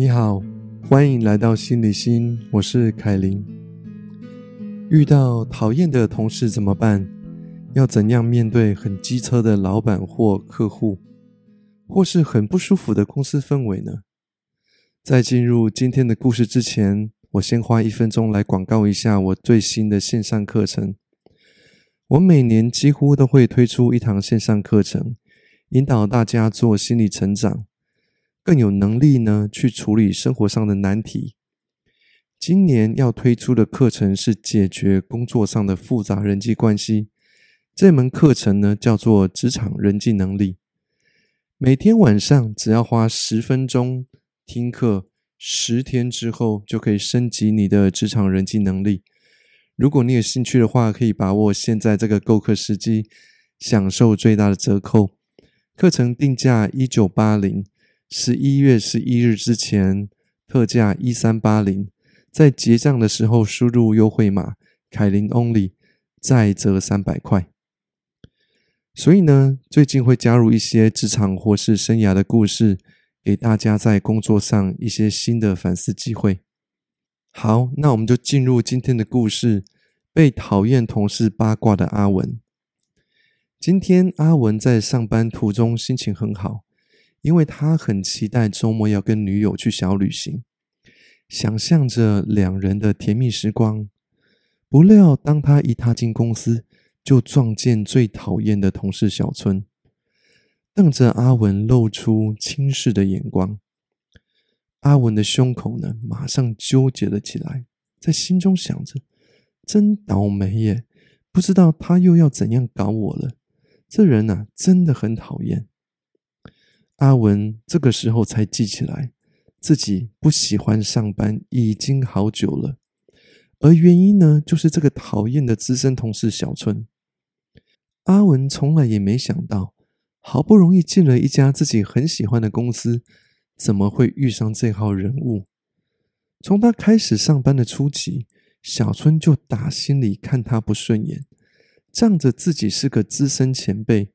你好，欢迎来到心理心，我是凯琳。遇到讨厌的同事怎么办？要怎样面对很机车的老板或客户，或是很不舒服的公司氛围呢？在进入今天的故事之前，我先花一分钟来广告一下我最新的线上课程。我每年几乎都会推出一堂线上课程，引导大家做心理成长。更有能力呢去处理生活上的难题。今年要推出的课程是解决工作上的复杂人际关系。这门课程呢叫做职场人际能力。每天晚上只要花十分钟听课，十天之后就可以升级你的职场人际能力。如果你有兴趣的话，可以把握现在这个购课时机，享受最大的折扣。课程定价一九八零。十一月十一日之前特价一三八零，在结账的时候输入优惠码凯琳 Only，再折三百块。所以呢，最近会加入一些职场或是生涯的故事，给大家在工作上一些新的反思机会。好，那我们就进入今天的故事：被讨厌同事八卦的阿文。今天阿文在上班途中心情很好。因为他很期待周末要跟女友去小旅行，想象着两人的甜蜜时光。不料，当他一踏进公司，就撞见最讨厌的同事小春，瞪着阿文，露出轻视的眼光。阿文的胸口呢，马上纠结了起来，在心中想着：真倒霉耶！不知道他又要怎样搞我了。这人呐，真的很讨厌。阿文这个时候才记起来，自己不喜欢上班已经好久了，而原因呢，就是这个讨厌的资深同事小春。阿文从来也没想到，好不容易进了一家自己很喜欢的公司，怎么会遇上这号人物？从他开始上班的初期，小春就打心里看他不顺眼，仗着自己是个资深前辈。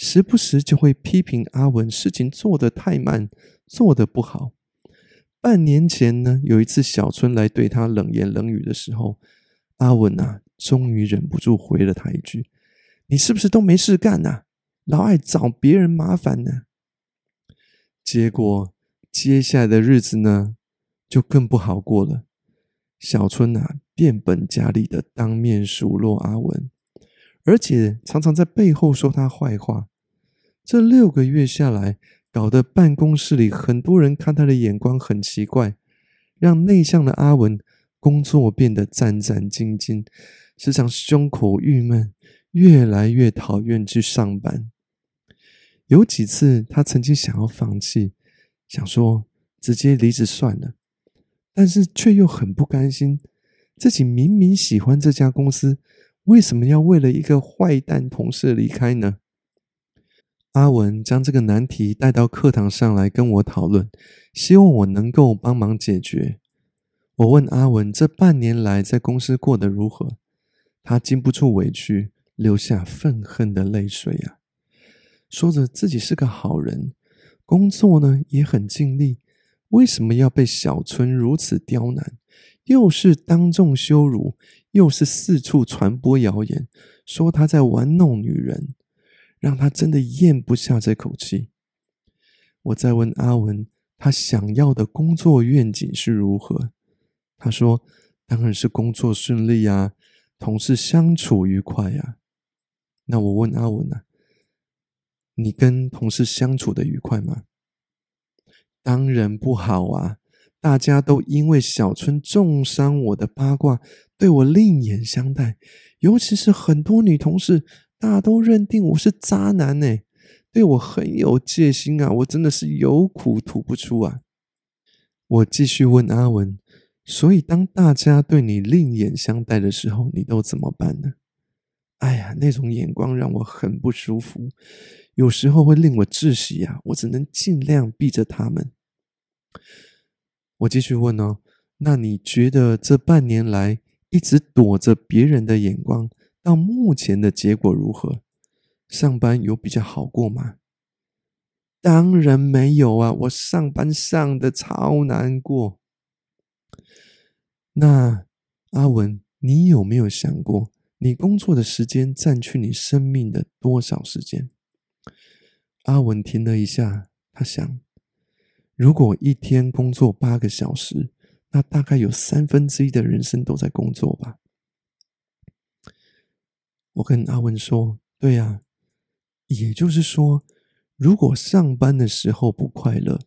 时不时就会批评阿文事情做得太慢，做得不好。半年前呢，有一次小春来对他冷言冷语的时候，阿文啊，终于忍不住回了他一句：“你是不是都没事干呐？老爱找别人麻烦呢？”结果接下来的日子呢，就更不好过了。小春啊，变本加厉的当面数落阿文。而且常常在背后说他坏话，这六个月下来，搞得办公室里很多人看他的眼光很奇怪，让内向的阿文工作变得战战兢兢，时常胸口郁闷，越来越讨厌去上班。有几次，他曾经想要放弃，想说直接离职算了，但是却又很不甘心，自己明明喜欢这家公司。为什么要为了一个坏蛋同事离开呢？阿文将这个难题带到课堂上来跟我讨论，希望我能够帮忙解决。我问阿文这半年来在公司过得如何，他禁不住委屈，流下愤恨的泪水啊，说着自己是个好人，工作呢也很尽力，为什么要被小春如此刁难？又是当众羞辱，又是四处传播谣言，说他在玩弄女人，让他真的咽不下这口气。我再问阿文，他想要的工作愿景是如何？他说：“当然是工作顺利呀，同事相处愉快呀。”那我问阿文啊，你跟同事相处的愉快吗？当然不好啊。大家都因为小春重伤我的八卦，对我另眼相待，尤其是很多女同事，大都认定我是渣男呢，对我很有戒心啊！我真的是有苦吐不出啊！我继续问阿文，所以当大家对你另眼相待的时候，你都怎么办呢？哎呀，那种眼光让我很不舒服，有时候会令我窒息啊！我只能尽量避着他们。我继续问哦，那你觉得这半年来一直躲着别人的眼光，到目前的结果如何？上班有比较好过吗？当然没有啊，我上班上的超难过。那阿文，你有没有想过，你工作的时间占据你生命的多少时间？阿文停了一下，他想，如果一天工作八个小时，那大概有三分之一的人生都在工作吧。我跟阿文说：“对呀，也就是说，如果上班的时候不快乐，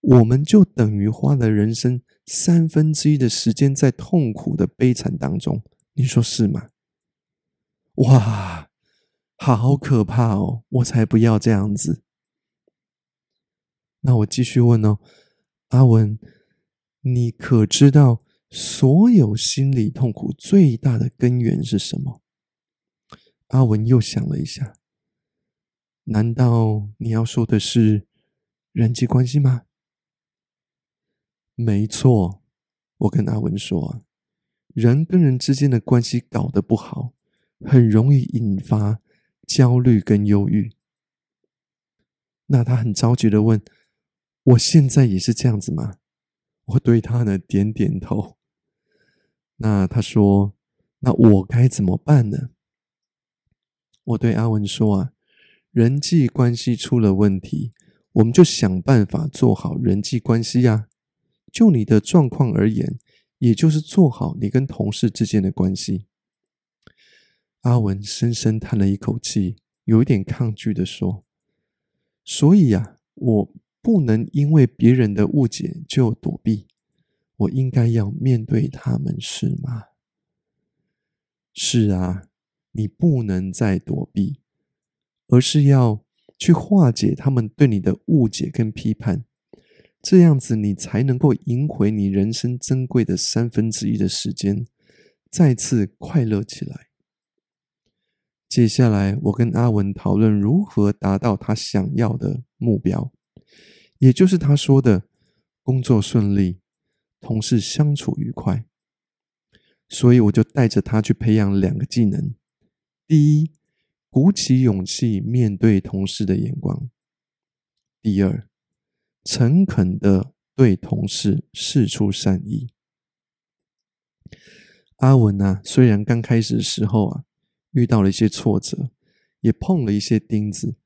我们就等于花了人生三分之一的时间在痛苦的悲惨当中。你说是吗？”哇，好可怕哦！我才不要这样子。那我继续问哦，阿文，你可知道所有心理痛苦最大的根源是什么？阿文又想了一下，难道你要说的是人际关系吗？没错，我跟阿文说啊，人跟人之间的关系搞得不好，很容易引发焦虑跟忧郁。那他很着急的问：“我现在也是这样子吗？”我对他呢点点头。那他说：“那我该怎么办呢？”我对阿文说啊，人际关系出了问题，我们就想办法做好人际关系呀。就你的状况而言，也就是做好你跟同事之间的关系。阿文深深叹了一口气，有一点抗拒的说：“所以呀，我不能因为别人的误解就躲避，我应该要面对他们，是吗？”是啊。你不能再躲避，而是要去化解他们对你的误解跟批判，这样子你才能够赢回你人生珍贵的三分之一的时间，再次快乐起来。接下来，我跟阿文讨论如何达到他想要的目标，也就是他说的工作顺利，同事相处愉快。所以，我就带着他去培养两个技能。第一，鼓起勇气面对同事的眼光；第二，诚恳的对同事示出善意。阿文啊，虽然刚开始的时候啊，遇到了一些挫折，也碰了一些钉子，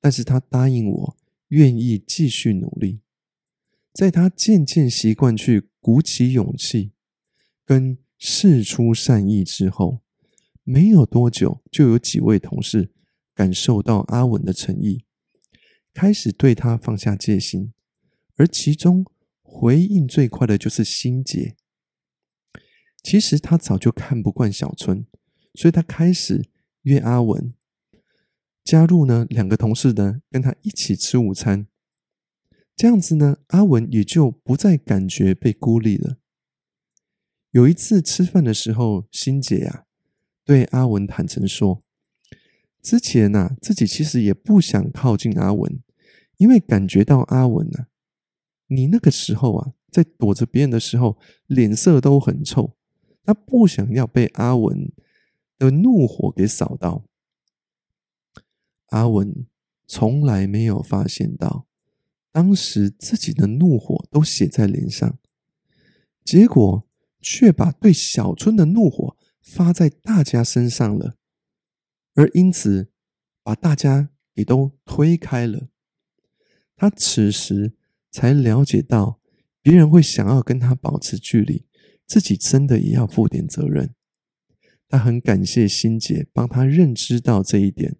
但是他答应我，愿意继续努力。在他渐渐习惯去鼓起勇气跟事出善意之后。没有多久，就有几位同事感受到阿文的诚意，开始对他放下戒心。而其中回应最快的就是心杰。其实他早就看不惯小春，所以他开始约阿文加入呢。两个同事呢，跟他一起吃午餐。这样子呢，阿文也就不再感觉被孤立了。有一次吃饭的时候，心姐呀。对阿文坦诚说：“之前呐，自己其实也不想靠近阿文，因为感觉到阿文呐，你那个时候啊，在躲着别人的时候，脸色都很臭。他不想要被阿文的怒火给扫到。阿文从来没有发现到，当时自己的怒火都写在脸上，结果却把对小春的怒火。”发在大家身上了，而因此把大家也都推开了。他此时才了解到，别人会想要跟他保持距离，自己真的也要负点责任。他很感谢欣姐帮他认知到这一点，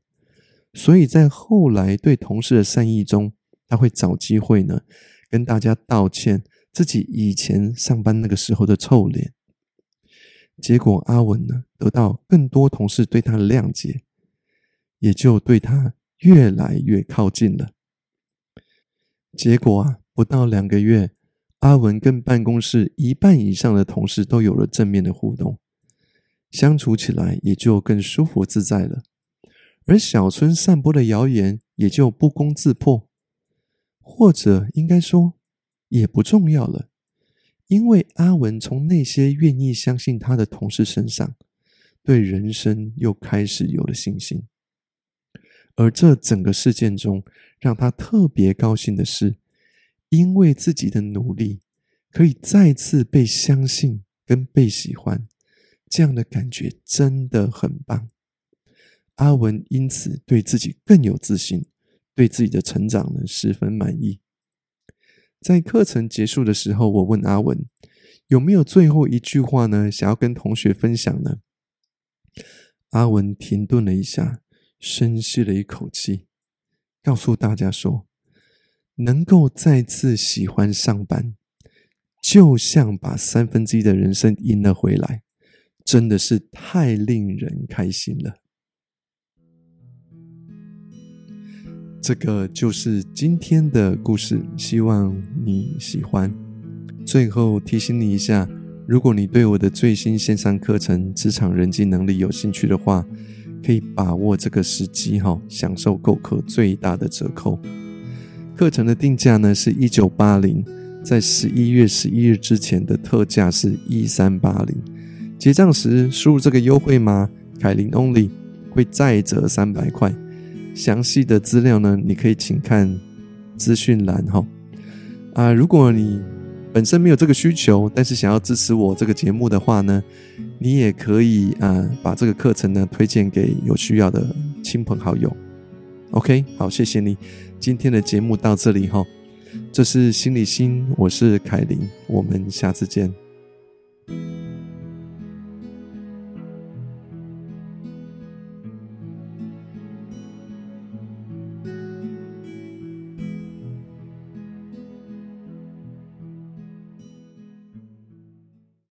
所以在后来对同事的善意中，他会找机会呢跟大家道歉自己以前上班那个时候的臭脸。结果阿文呢，得到更多同事对他的谅解，也就对他越来越靠近了。结果啊，不到两个月，阿文跟办公室一半以上的同事都有了正面的互动，相处起来也就更舒服自在了。而小春散播的谣言也就不攻自破，或者应该说，也不重要了。因为阿文从那些愿意相信他的同事身上，对人生又开始有了信心。而这整个事件中，让他特别高兴的是，因为自己的努力，可以再次被相信跟被喜欢，这样的感觉真的很棒。阿文因此对自己更有自信，对自己的成长呢十分满意。在课程结束的时候，我问阿文有没有最后一句话呢，想要跟同学分享呢？阿文停顿了一下，深吸了一口气，告诉大家说：“能够再次喜欢上班，就像把三分之一的人生赢了回来，真的是太令人开心了。”这个就是今天的故事，希望你喜欢。最后提醒你一下，如果你对我的最新线上课程《职场人际能力》有兴趣的话，可以把握这个时机哈，享受购课最大的折扣。课程的定价呢是一九八零，在十一月十一日之前的特价是一三八零，结账时输入这个优惠码凯琳 Only 会再折三百块。详细的资料呢，你可以请看资讯栏哈。啊，如果你本身没有这个需求，但是想要支持我这个节目的话呢，你也可以啊把这个课程呢推荐给有需要的亲朋好友。OK，好，谢谢你。今天的节目到这里哈，这是心理心，我是凯琳，我们下次见。